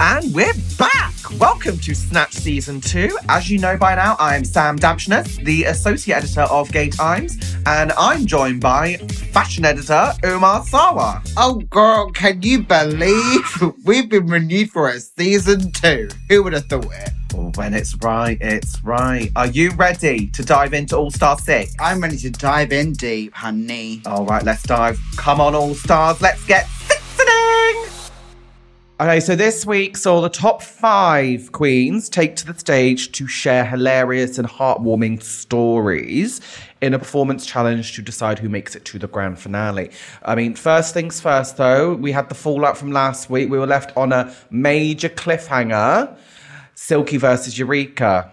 And we're back! Welcome to Snatch Season 2. As you know by now, I'm Sam Damshenas, the Associate Editor of Gay Times, and I'm joined by Fashion Editor Umar Sawa. Oh, girl, can you believe we've been renewed for a season two? Who would have thought it? Oh, when it's right, it's right. Are you ready to dive into All Star 6? I'm ready to dive in deep, honey. All right, let's dive. Come on, All Stars, let's get! Okay, so this week saw the top five queens take to the stage to share hilarious and heartwarming stories in a performance challenge to decide who makes it to the grand finale. I mean, first things first, though, we had the fallout from last week. We were left on a major cliffhanger Silky versus Eureka.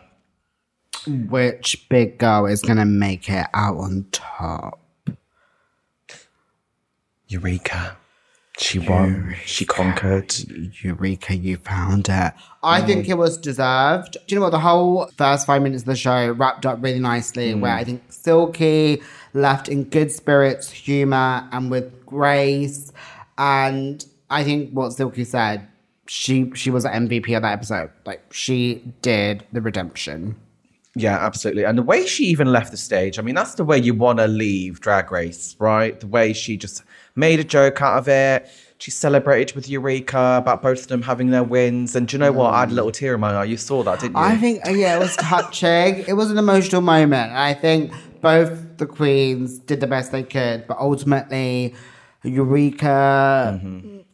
Which big girl is going to make it out on top? Eureka. She won. She conquered. Eureka, you found it. I think um, it was deserved. Do you know what? The whole first five minutes of the show wrapped up really nicely, hmm. where I think Silky left in good spirits, humor, and with grace. And I think what Silky said, she she was the MVP of that episode. Like she did the redemption. Yeah, absolutely. And the way she even left the stage, I mean, that's the way you want to leave Drag Race, right? The way she just made a joke out of it. She celebrated with Eureka about both of them having their wins. And do you know what? I had a little tear in my eye. You saw that, didn't you? I think, uh, yeah, it was touching. it was an emotional moment. And I think both the queens did the best they could, but ultimately, Eureka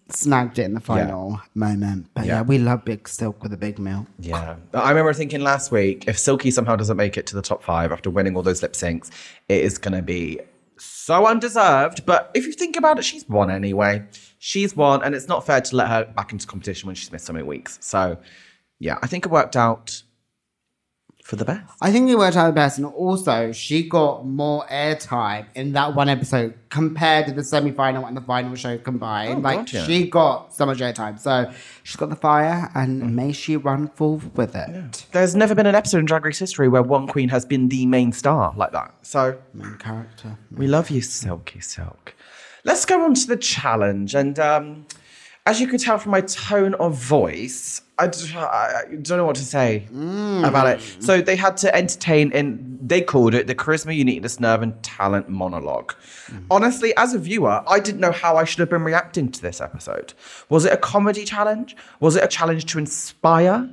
snagged it in the final moment. But yeah. Yeah. we love Big Silk with a big meal. Yeah. I remember thinking last week if Silky somehow doesn't make it to the top five after winning all those lip syncs, it is going to be so undeserved. But if you think about it, she's won anyway. She's won, and it's not fair to let her back into competition when she's missed so many weeks. So, yeah, I think it worked out for the best. I think it worked out the best, and also she got more airtime in that one episode compared to the semi-final and the final show combined. Oh, like gotcha. she got so much airtime, so she's got the fire, and may she run full with it. There's never been an episode in Drag Race history where one queen has been the main star like that. So, Main character. We love you, Silky Silk. Let's go on to the challenge. And um, as you can tell from my tone of voice, I, d- I- don't know what to say mm. about it. So they had to entertain in, they called it the charisma, uniqueness, nerve, and talent monologue. Mm. Honestly, as a viewer, I didn't know how I should have been reacting to this episode. Was it a comedy challenge? Was it a challenge to inspire?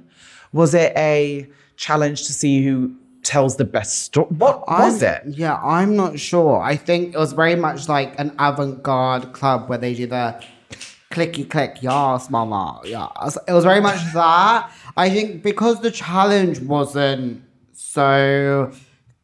Was it a challenge to see who tells the best story? What was I'm- it? Yeah, I'm not sure. I think it was very much like an avant-garde club where they do the clicky click, yes, mama, yes. It was very much that. I think because the challenge wasn't so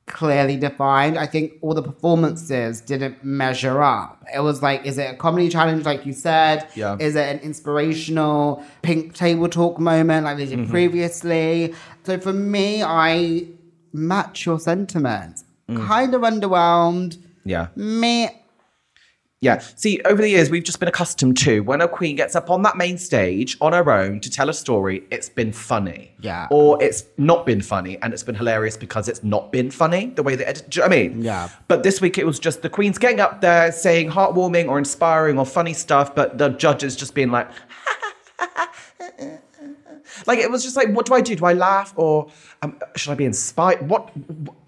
clearly defined, I think all the performances didn't measure up. It was like, is it a comedy challenge, like you said? Yeah. Is it an inspirational pink table talk moment like they did Mm-hmm. previously? So for me, I match your sentiments. Mm. Kind of underwhelmed. Yeah. Me, Yeah. See, over the years, we've just been accustomed to when a queen gets up on that main stage on her own to tell a story, it's been funny. Yeah. Or it's not been funny and it's been hilarious because it's not been funny the way they edit. Do you know what I mean? Yeah. But this week, it was just the queens getting up there saying heartwarming or inspiring or funny stuff, but the judges just being like, like it was just like, what do I do? Do I laugh or um, should I be inspired? What?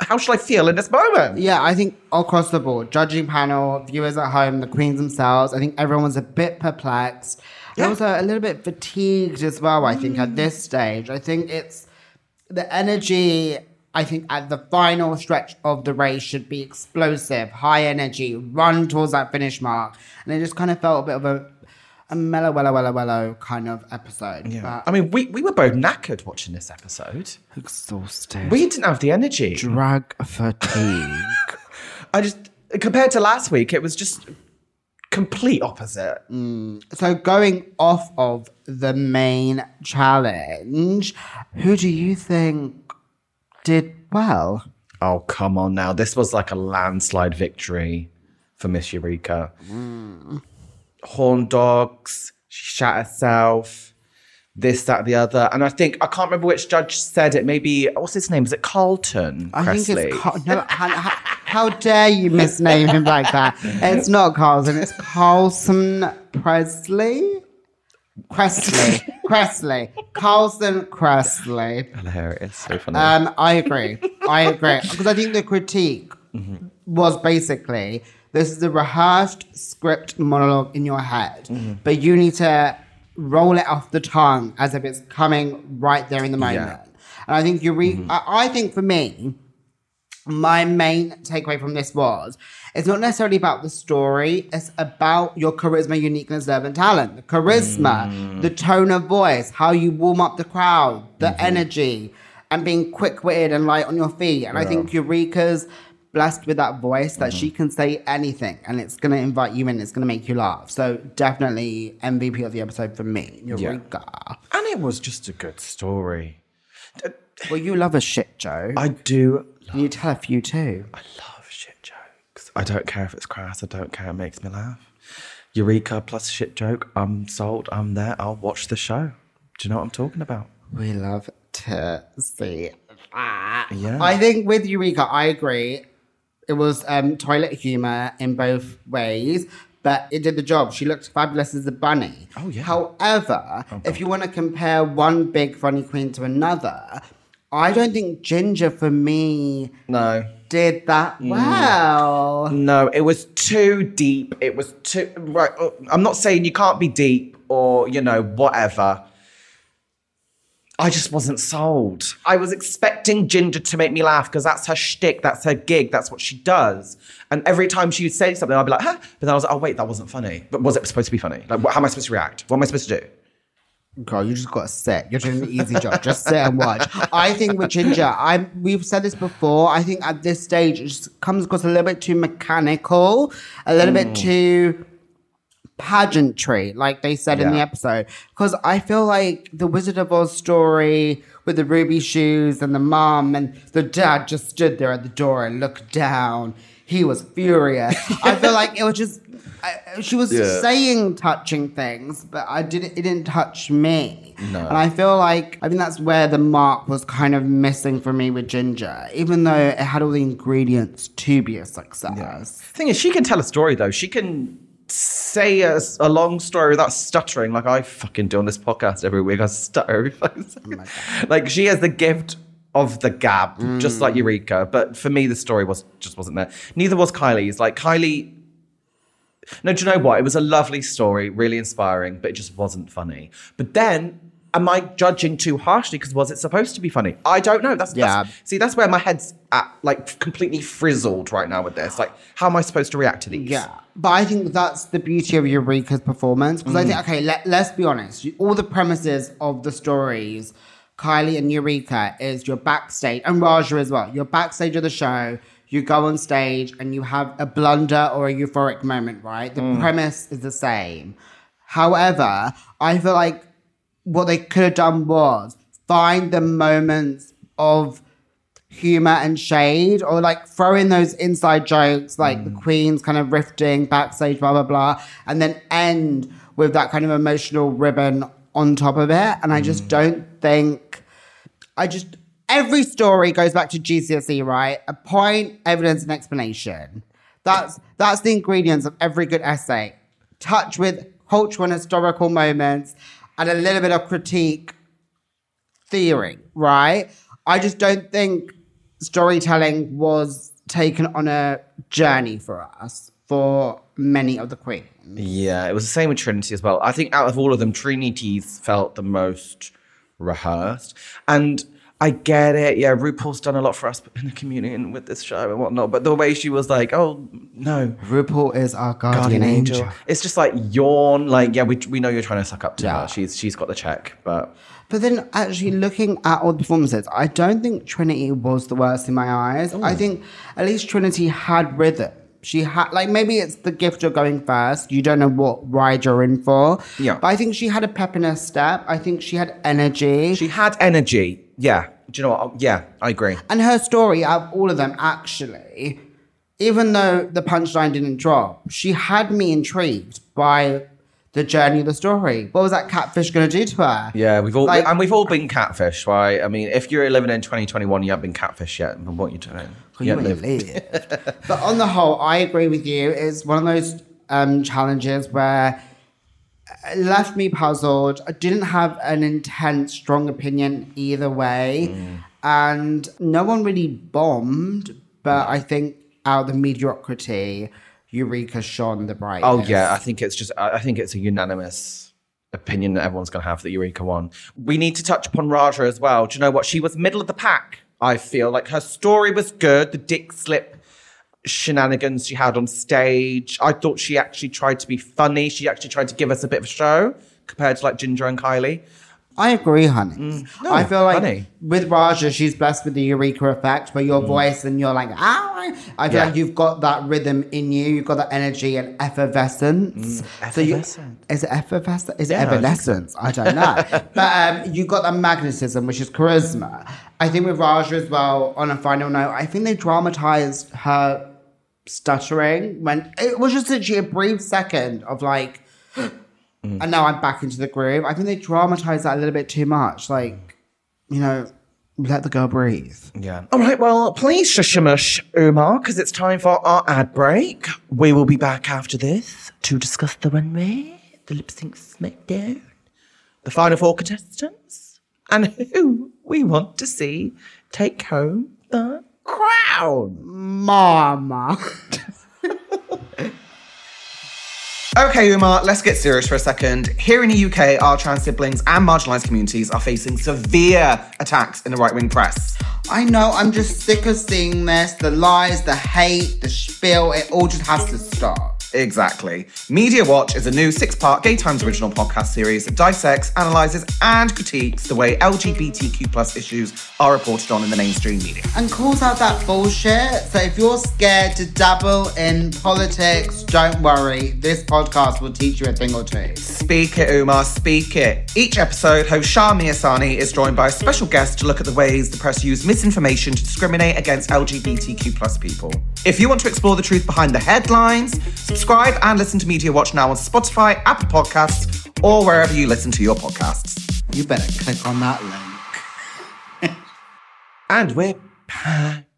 How should I feel in this moment? yeah, I think across the board, judging panel, viewers at home, the queens themselves, I think everyone was a bit perplexed. And Yeah. also a little bit fatigued as well, I think, at this stage. I think it's the energy, I think, at the final stretch of the race should be explosive, high energy, run towards that finish mark. And it just kind of felt a bit of a, a mellow, mellow, mellow, mellow kind of episode. Yeah. But I mean, we, we were both knackered watching this episode. exhausted. We didn't have the energy. drag fatigue. I just compared to last week, it was just complete opposite. Mm. So going off of the main challenge, who do you think did well? Oh come on now! This was like a landslide victory for Miss Eureka. Mm. Horn dogs. She shat herself. This, that, the other, and I think I can't remember which judge said it. Maybe what's his name? Is it Carlton I Presley? think it's no. how, how, dare you misname him like that? It's not Carlton, It's Carlson Presley. Presley. Kressley. Carlson Kressley. Hilarious. So funny. Um, I agree. I agree. Because I think the critique was basically this is a rehearsed script monologue in your head, but you need to roll it off the tongue as if it's coming right there in the moment. And I think you re- mm-hmm. I, I think for me, my main takeaway from this was it's not necessarily about the story, it's about your charisma, uniqueness, love, and talent. The charisma, mm. the tone of voice, how you warm up the crowd, the mm-hmm. energy, and being quick witted and light on your feet. And I think Eureka's blessed with that voice that she mm-hmm. can say anything and it's going to invite you in, it's going to make you laugh. So definitely MVP of the episode for me, Eureka. and it was just a good story. Well, you love a shit joke. I do Can you tell a few too? I love shit jokes. I don't care if it's crass. I don't care. It makes me laugh. Eureka plus shit joke. I'm sold. I'm there. I'll watch the show. Do you know what I'm talking about? We love to see that. Yeah. I think with Eureka, I agree. It was um, toilet humor in both ways, but it did the job. She looked fabulous as a bunny. Oh, yeah. However, if you want to compare one big funny queen to another, I don't think Ginger for me No. did that well. No, it was too deep. It was too right. uh, I'm not saying you can't be deep or you know whatever. I just wasn't sold. I was expecting Ginger to make me laugh because that's her shtick, that's her gig, that's what she does. And every time she would say something, I'd be like, huh? But then I was like, oh wait, that wasn't funny. But was it supposed to be funny? Like, what, how am I supposed to react? What am I supposed to do? Girl, you just got to sit. You're doing the easy job. Just sit and watch. I think with Ginger, I'm. We've said this before. I think at this stage it just comes across a little bit too mechanical, a little bit mm. too pageantry, like they said in the episode. Because I feel like the Wizard of Oz story with the ruby shoes and the mom and the dad just stood there at the door and looked down. He was furious. I feel like it was just. I, she was Yeah. saying touching things, but I didn't. It didn't touch me. No. And I feel like I think that's where the mark was kind of missing for me with Ginger, even though it had all the ingredients to be a success. Thing is, she can tell a story though. She can say a, a long story without stuttering, like I fucking do on this podcast every week. I stutter every fucking oh second. like she has the gift of the gab, just like mm. Eureka. But for me, the story was just wasn't there. Neither was Kylie's. Like Kylie. No, do you know what? It was a lovely story, really inspiring, but it just wasn't funny. But then. Am I judging too harshly? Because was it supposed to be funny? I don't know. That's, Yeah. that's see. That's where my head's at, like completely frizzled right now with this. Like, how am I supposed to react to these? Yeah, but I think that's the beauty of Eureka's performance because I think mm. okay, let, let's be honest. All the premises of the stories, Kylie and Eureka, is you're backstage and Raja as well. You're backstage of the show. You go on stage and you have a blunder or a euphoric moment, right? The mm. premise is the same. However, I feel like what they could have done was find the moments of humor and shade or like throw in those inside jokes like the mm. queen's kind of rifting backstage blah blah blah and then end with that kind of emotional ribbon on top of it. And i just mm. don't think i just every story goes back to gcse right? A point evidence and explanation. That's that's the ingredients of every good essay. Touch with cultural and historical moments and a little bit of critique theory, right? I just don't think storytelling was taken on a journey for us for many of the queens. Yeah, it was the same with Trinity as well. I think out of all of them, Trinity's felt the most rehearsed. And I get it. Yeah, RuPaul's done a lot for us in the community and with this show and whatnot. But the way she was like, oh, no, RuPaul is our guardian, guardian angel. angel. It's just like yawn. Like, yeah, we, we know you're trying to suck up to Yeah. her. She's she's got the check, but But then, actually, looking at all the performances, I don't think Trinity was the worst in my eyes. I think at least Trinity had rhythm. She had, like, maybe it's the gift of going first. You don't know what ride you're in for. Yeah. But I think she had a pep in her step. I think she had energy. she had energy. Yeah. Do you know what? Yeah, I agree. And her story, out of all of them, actually, even though the punchline didn't drop, she had me intrigued by the journey of the story. What was that catfish going to do to her? Yeah, we've all Like- and we've all been catfish, right? I mean, if you're living in 2021, you haven't been catfish yet. But what are you doing? You lived. lived. but on the whole, I agree with you. It's one of those um, challenges where Uh, left me puzzled. I didn't have an intense, strong opinion either way. And no one really bombed, but I think out of the mediocrity, Eureka shone the brightest. Oh yeah, I think it's just I I think it's a unanimous opinion that everyone's going to have that Eureka won. We need to touch upon Raja as well. Do you know what? She was middle of the pack. I feel like her story was good. The dick slip shenanigans she had on stage. I thought she actually tried to be funny. She actually tried to give us a bit of a show compared to like Ginger and Kylie. I agree, honey. Mm. No, I feel like honey. with Raja, she's blessed with the Eureka effect, where your voice and you're like, ow. I feel Mm. Yeah. like you've got that rhythm in you, you've got that energy and effervescence. you- Mm, effervescent. is it effervescent? Is it Yeah, I evanescence? I don't know. but um, you got that magnetism, which is charisma. I think with Raja as well, on a final note, I think they dramatized her stuttering when it was just literally a brief second of like, mm. and now I'm back into the groove. I think they dramatized that a little bit too much. Like, you know, let the girl breathe. Yeah. All right. Well, please shushamush, Umar, because it's time for our ad break. We will be back after this to discuss the runway, the lip sync smackdown, the final four contestants, and who we want to see take home the crown. Mama. Okay, Umar, let's get serious for a second. Here in the UK, our trans siblings and marginalised communities are facing severe attacks in the right wing press. I know, I'm just sick of seeing this. The lies, the hate, the spiel, it all just has to stop. Exactly. Media Watch is a new six part Gay Times original podcast series that dissects, analyses, and critiques the way LGBTQ plus issues are reported on in the mainstream media. And calls out that bullshit. So if you're scared to dabble in politics, don't worry. This podcast will teach you a thing or two. Speak it, Umar, speak it. Each episode, host Shami Asani is joined by a special guest to look at the ways the press use misinformation to discriminate against LGBTQ plus people. If you want to explore the truth behind the headlines, subscribe and listen to Media Watch now on Spotify, Apple Podcasts, or wherever you listen to your podcasts. You better click on that link. And we're back.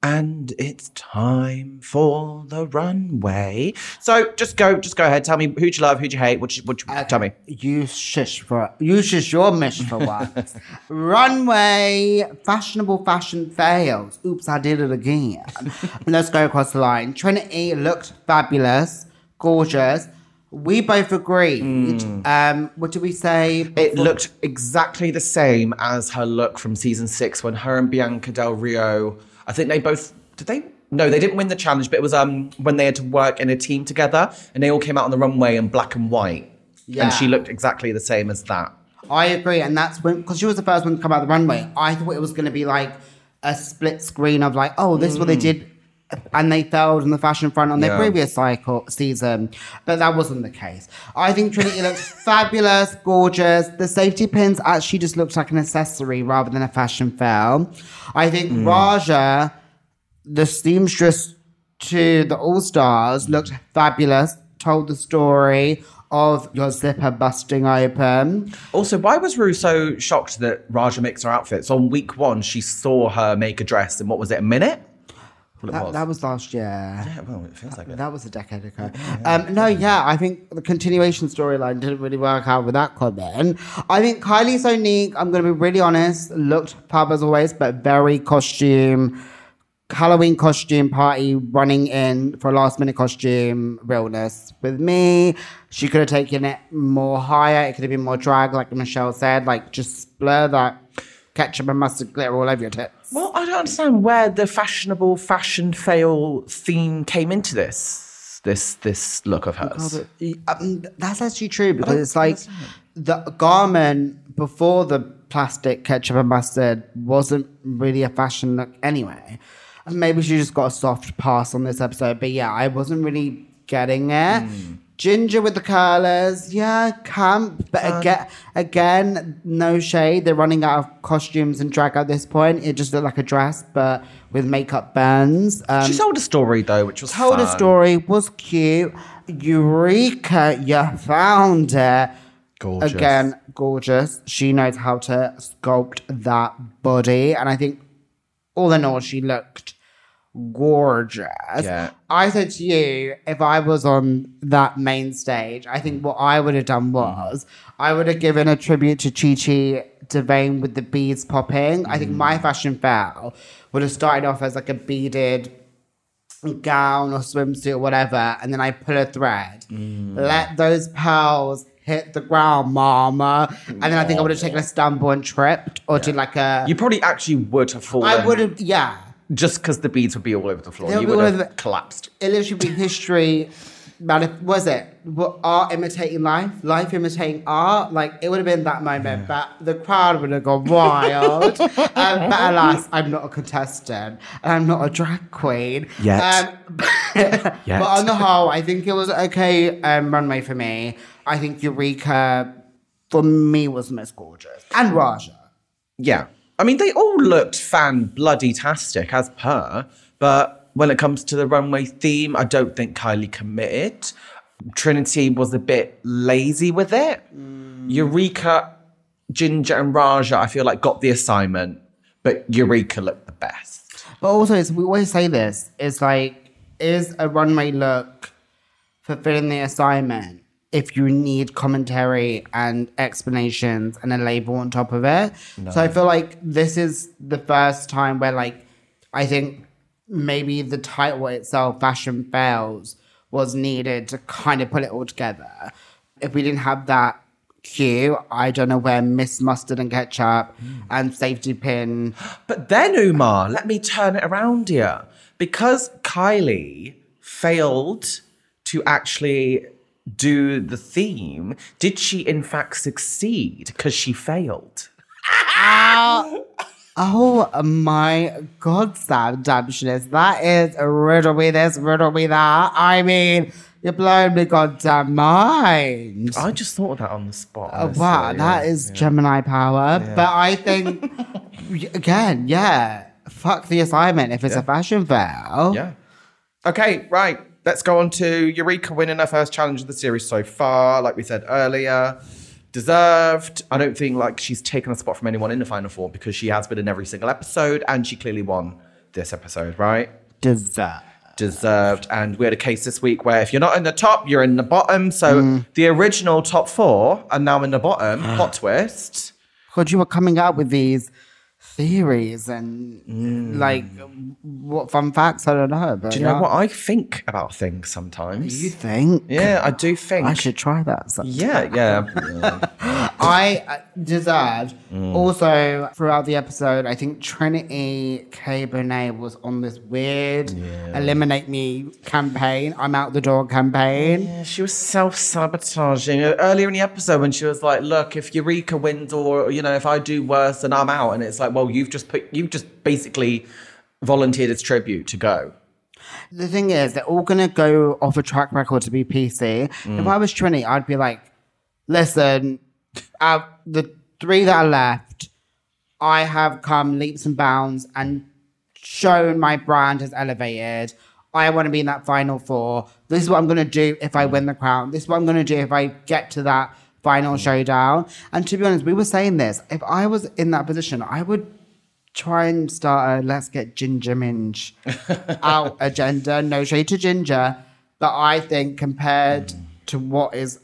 And it's time for the runway. So just go, just go ahead. Tell me who'd you love, who'd you hate, what you, what you, tell me. You shish for you shish your mish for once. Runway fashionable fashion fails. Oops, I did it again. Let's go across the line. Trinity looked fabulous, gorgeous. We both agreed. Um, what did we say? Hmm. It looked exactly the same as her look from season six when her and Bianca Del Rio. I think they both did they. No, they didn't win the challenge, but it was um when they had to work in a team together, and they all came out on the runway in black and white. Yeah. And she looked exactly the same as that. I agree, and that's when because she was the first one to come out the runway. I thought it was going to be like a split screen of like, oh, this is what they did, and they failed in the fashion front on their Yeah. previous cycle season, but that wasn't the case. I think Trinity looks fabulous, gorgeous. The safety pins actually just looked like an accessory rather than a fashion fail. I think hmm. Raja, the seamstress to the All Stars, hmm. looked fabulous. Told the story of your zipper busting open. Also, why was Rue so shocked that Raja mixed her outfits? On week one, she saw her make a dress in what was it, a minute? Well, That, was. that was last year. yeah, well, it feels like it. That was a decade ago. Um, no, yeah, I think the continuation storyline didn't really work out with that comment. I think Kylie Sonique, I'm going to be really honest, looked pub as always, but very costume, Halloween costume party running in for a last minute costume realness. With me, she could have taken it more higher. It could have been more drag, like Michelle said, like just blur that ketchup and mustard glitter all over your tits. Well, I don't understand where the fashionable fashion fail theme came into this. This this look of hers. Um, that's actually true because it's like the garment before the plastic ketchup and mustard wasn't really a fashion look anyway. And maybe she just got a soft pass on this episode, but yeah, I wasn't really getting it. Ginger with the curlers, yeah, camp, but again, again, no shade. They're running out of costumes and drag at this point. It just looked like a dress, but with makeup bands. Um, She told a story though, which was told a story, was cute. Eureka, you found it. Gorgeous. Again, gorgeous. She knows how to sculpt that body. And I think all in all, she looked gorgeous. Yeah. I said to you, if I was on that main stage, I think mm. what I would have done mm. was I would have given a tribute to Chi Chi DeVayne with the beads popping. I think my mm. fashion fail would have started off as like a beaded gown or swimsuit or whatever, and then I pull a thread. Let those pearls hit the ground, mama. And then I think I would have taken a stumble and tripped or did like a. You probably actually would have fallen. I would have, yeah. Just because the beads would be all over the floor. They'll You would have the- collapsed. It literally be history. Manif- was it what art imitating life, life imitating art? Like it would have been that moment, but the crowd would have gone wild. um, but alas, I'm not a contestant and I'm not a drag queen Yet. Um, but on the whole, I think it was okay um, runway for me. I think Eureka, for me, was the most gorgeous, and Raja. Yeah. I mean, they all looked fan bloody tastic as per, but when it comes to the runway theme, I don't think Kylie committed. Trinity was a bit lazy with it. Mm. Eureka, Ginger, and Raja, I feel like got the assignment, but Eureka looked the best. But also, it's, we always say this: it's like, is a runway look fulfilling the assignment if you need commentary and explanations and a label on top of it? So I feel like this is the first time where, like, I think maybe the title itself, "Fashion Fails," was needed to kind of put it all together. If we didn't have that cue, I don't know where Miss Mustard and Ketchup hmm. and Safety Pin. But then, Umar, let me turn it around here. Because Kylie failed to actually do the theme, did she in fact succeed because she failed? Oh my God, Sam Damshenas. That is riddle me this, riddle me that. I mean, you're blowing me goddamn mind. I just thought of that on the spot. Oh, wow, that yeah, is yeah. Gemini power. But I think, again, yeah, fuck the assignment if it's a fashion fail. Yeah. Okay, right. Let's go on to Eureka winning her first challenge of the series so far. Like we said earlier, deserved. I don't think like she's taken a spot from anyone in the final four because she has been in every single episode and she clearly won this episode, right? Deserved. Deserved. And we had a case this week where if you're not in the top, you're in the bottom. So mm. the original top four are now in the bottom. Plot twist. God, you were coming out with these theories and like mm. what fun facts? I don't know. But Do you know what I think about things sometimes? you think? yeah, I do think. I should try that. sometime. Yeah, yeah. I uh, deserved. Mm. Also, throughout the episode, I think Trinity K. Bonet was on this weird eliminate me campaign. I'm out the door campaign. Yeah, she was self sabotaging earlier in the episode when she was like, "Look, if Eureka wins, or you know, if I do worse, then I'm out." And it's like, well, you've just put, you've just basically volunteered as tribute to go. The thing is, they're all gonna go off a track record to be PC. Mm. If I was Trinity, I'd be like, listen, out the three that are left, I have come leaps and bounds and shown my brand has elevated. I want to be in that final four. This is what I'm going to do if I win the crown. This is what I'm going to do if I get to that final showdown. And to be honest, we were saying this. If I was in that position, I would try and start a let's get Ginger Minge out agenda. No shade to Ginger. But I think compared to what is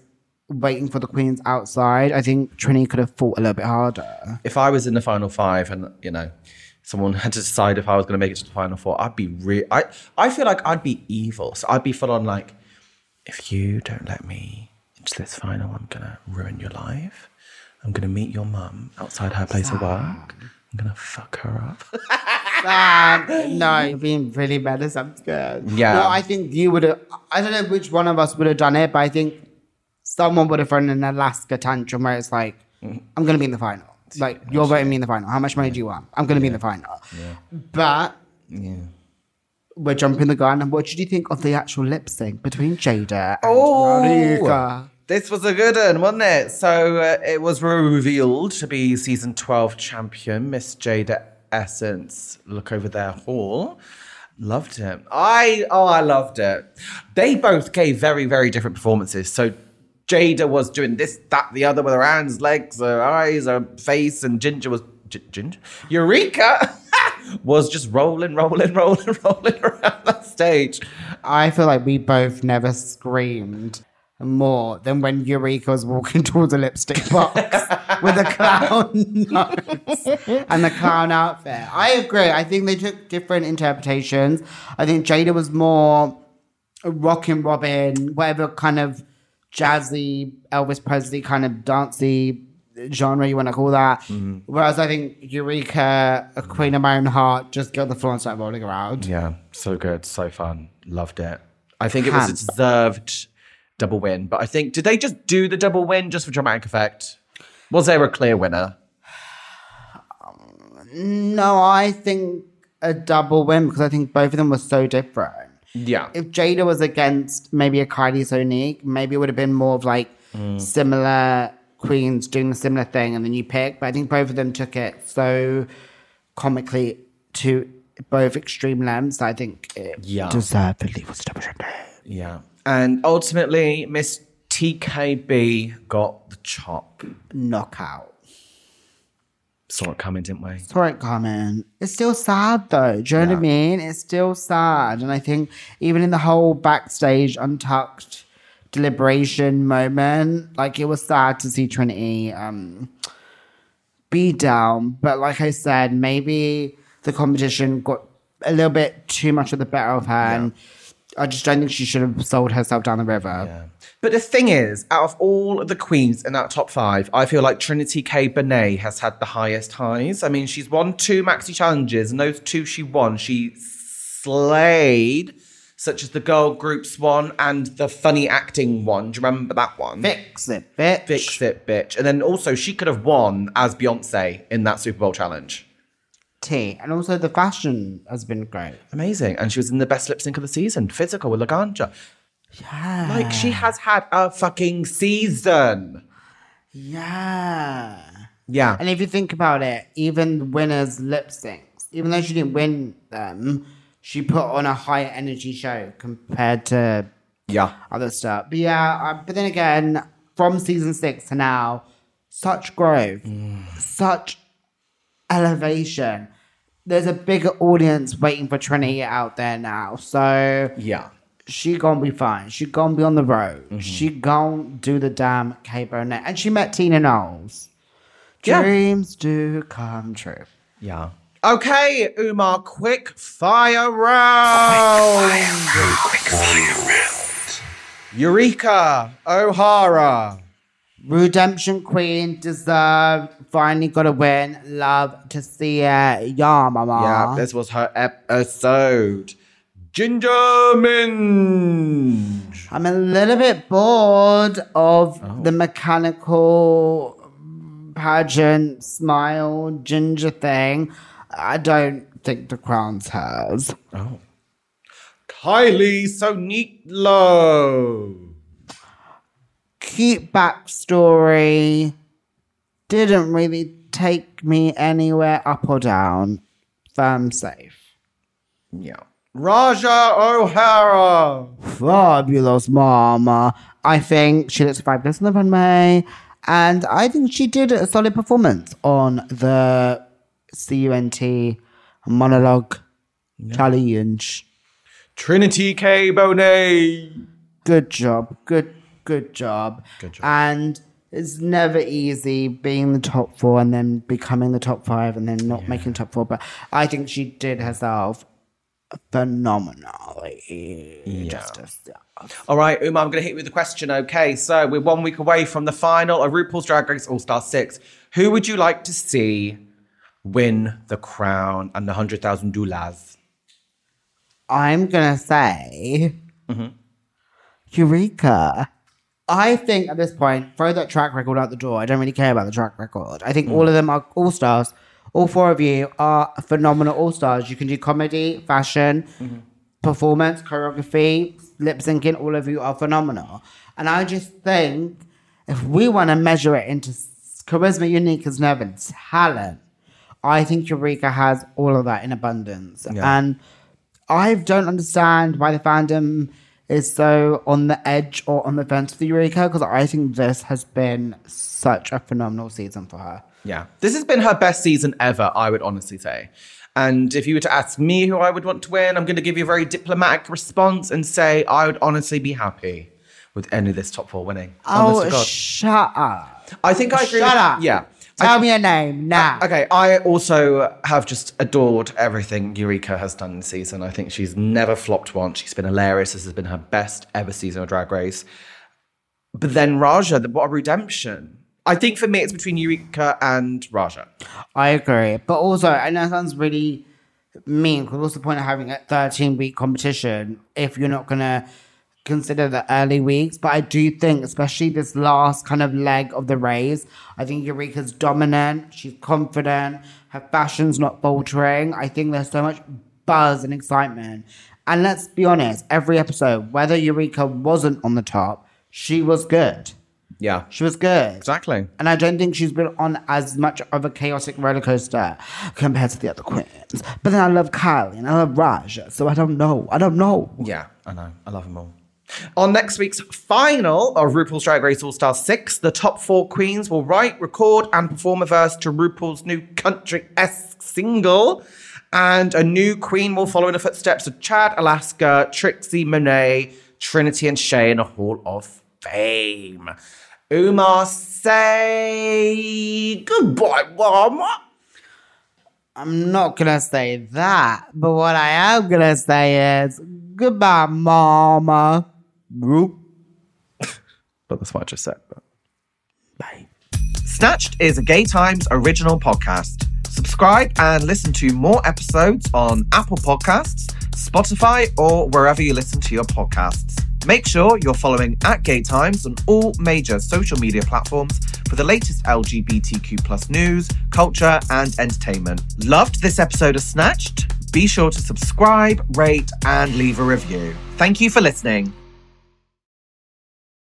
waiting for the Queens outside, I think Trini could have fought a little bit harder. If I was in the final five, and you know, someone had to decide if I was going to make it to the final four, I'd be real. I I feel like I'd be evil. So I'd be full on like, if you don't let me into this final, I'm gonna ruin your life. I'm gonna meet your mum outside her place of work. I'm gonna fuck her up. Um, no, you're being really menace. I'm scared. Yeah. No, I think you would have. I don't know which one of us would have done it, but I think someone would have thrown an Alaska tantrum where it's like, I'm going to be in the final. Like, you're voting me in the final. How much money do you want? I'm going to be in the final. But yeah. we're jumping the gun. And what did you think of the actual lip sync between Jaida and Oh, this was a good one, wasn't it? So uh, it was revealed to be season 12 champion, Miss Jaida Essence. Look over there, Hall. Loved it. I, oh, I loved it. They both gave very, very different performances. So Jaida was doing this, that, the other with her hands, legs, her eyes, her face, and Ginger was. G- Ginger? Eureka! was just rolling, rolling, rolling, rolling around that stage. I feel like we both never screamed more than when Eureka was walking towards a lipstick box with a clown nose and the clown outfit. I agree. I think they took different interpretations. I think Jaida was more a rockin' Robin, whatever kind of jazzy Elvis Presley kind of dancey genre you want to call that. Mm-hmm. Whereas I think Eureka, a queen of my own heart, just got the floor and started rolling around. Yeah, so good, so fun. Loved it. I think it was a deserved double win, but I think, did they just do the double win just for dramatic effect? Was there a clear winner? Um, no, I think a double win because I think both of them were so different. Yeah. If Jaida was against maybe a Kylie Sonique, maybe it would have been more of like similar queens doing a similar thing and then you pick. But I think both of them took it so comically to both extreme lengths. I think it Yeah. deservedly was double win. Yeah. And ultimately, Miss TKB got the chop. Knockout. Saw it coming, didn't we? Saw it coming. It's still sad though. Do you know what I mean? It's still sad. And I think even in the whole backstage untucked deliberation moment, like it was sad to see Trinity um be down. But like I said, maybe the competition got a little bit too much of the better of her and I just don't think she should have sold herself down the river. Yeah. But the thing is, out of all of the queens in that top five, I feel like Trinity K. Bonet has had the highest highs. I mean, she's won two maxi challenges, and those two she won, she slayed, such as the girl groups one and the funny acting one. Do you remember that one? Fix it, bitch. Fix it, bitch. And then also, she could have won as Beyonce in that Super Bowl challenge. Tea. And also the fashion has been great. Amazing. And she was in the best lip sync of the season, Physical with Laganja. Yeah. Like, she has had a fucking season. Yeah. Yeah. And if you think about it, even winners' lip syncs, even though she didn't win them, she put on a higher energy show compared to Yeah. other stuff. But yeah, uh, but then again, from season six to now, such growth, such elevation. There's a bigger audience waiting for Trinity out there now. So Yeah. She gonna be fine. She gonna be on the road. Mm-hmm. She gonna do the damn K Burnett. And she met Tina Knowles. Yeah. Dreams do come true. Yeah. Okay, Umar, quick fire round. Quick fire round. Eureka O'Hara. Redemption Queen deserved. Finally got a win. Love to see it. Yeah, mama. Yeah, this was her episode. Ginger Minge. I'm a little bit bored of Oh. the mechanical pageant smile ginger thing. I don't think the crown's hers. Oh. Kylie Sonique Cute backstory. Didn't really take me anywhere up or down. Firm safe. Yeah. Raja O'Hara. Fabulous mama. I think she looks fabulous on the runway. And I think she did a solid performance on the CUNT monologue challenge. Trinity K. Bonet. Good job. Good good job. Good job. And it's never easy being the top four and then becoming the top five and then not making top four. But I think she did herself phenomenally. Justice. Yeah. All right, Uma, I'm going to hit you with a question. Okay, so we're one week away from the final of RuPaul's Drag Race All Star 6. Who would you like to see win the crown and the 100,000 dollars? I'm gonna say mm-hmm. Eureka. I think at this point, throw that track record out the door. I don't really care about the track record. I think mm. all of them are all stars. All four of you are phenomenal all stars. You can do comedy, fashion, performance, choreography, lip syncing. All of you are phenomenal. And I just think if we want to measure it into charisma, uniqueness, and talent, I think Eureka has all of that in abundance. Yeah. And I don't understand why the fandom is so on the edge or on the fence with Eureka because I think this has been such a phenomenal season for her. Yeah. This has been her best season ever, I would honestly say. And if you were to ask me who I would want to win, I'm going to give you a very diplomatic response and say I would honestly be happy with any of this top four winning. Oh, God. shut up. I think I agree. Shut with- up. Yeah. Tell I- me your name now. Okay, I also have just adored everything Eureka has done this season. I think she's never flopped once. She's been hilarious. This has been her best ever season of Drag Race. But then Raja, the- what a redemption. I think for me, it's between Eureka and Raja. I agree. But also, I know it sounds really mean because what's the point of having a 13 week competition if you're not going to consider the early weeks? But I do think, especially this last kind of leg of the race, I think Eureka's dominant. She's confident. Her fashion's not faltering. I think there's so much buzz and excitement. And let's be honest, every episode, whether Eureka wasn't on the top, she was good. Yeah, She was good. exactly. And I don't think she's been on as much of a chaotic roller coaster compared to the other queens. But then I love Kylie and I love Raj, so I don't know. I don't know. Yeah, I know. I love them all. On next week's final of RuPaul's Drag Race All Star 6, the top four queens will write, record, and perform a verse to RuPaul's new country esque single. And a new queen will follow in the footsteps of Chad, Alaska, Trixie, Monet, Trinity, and Shea in a Hall of Fame. Umar, say goodbye, Mama. I'm not gonna say that, but what I am gonna say is goodbye, mama. But that's what I just said. But... Bye. Snatched is a Gay Times original podcast. Subscribe and listen to more episodes on Apple Podcasts, Spotify, or wherever you listen to your podcasts. Make sure you're following at Gay Times on all major social media platforms for the latest LGBTQ plus news, culture, and entertainment. Loved this episode of Snatched? Be sure to subscribe, rate, and leave a review. Thank you for listening.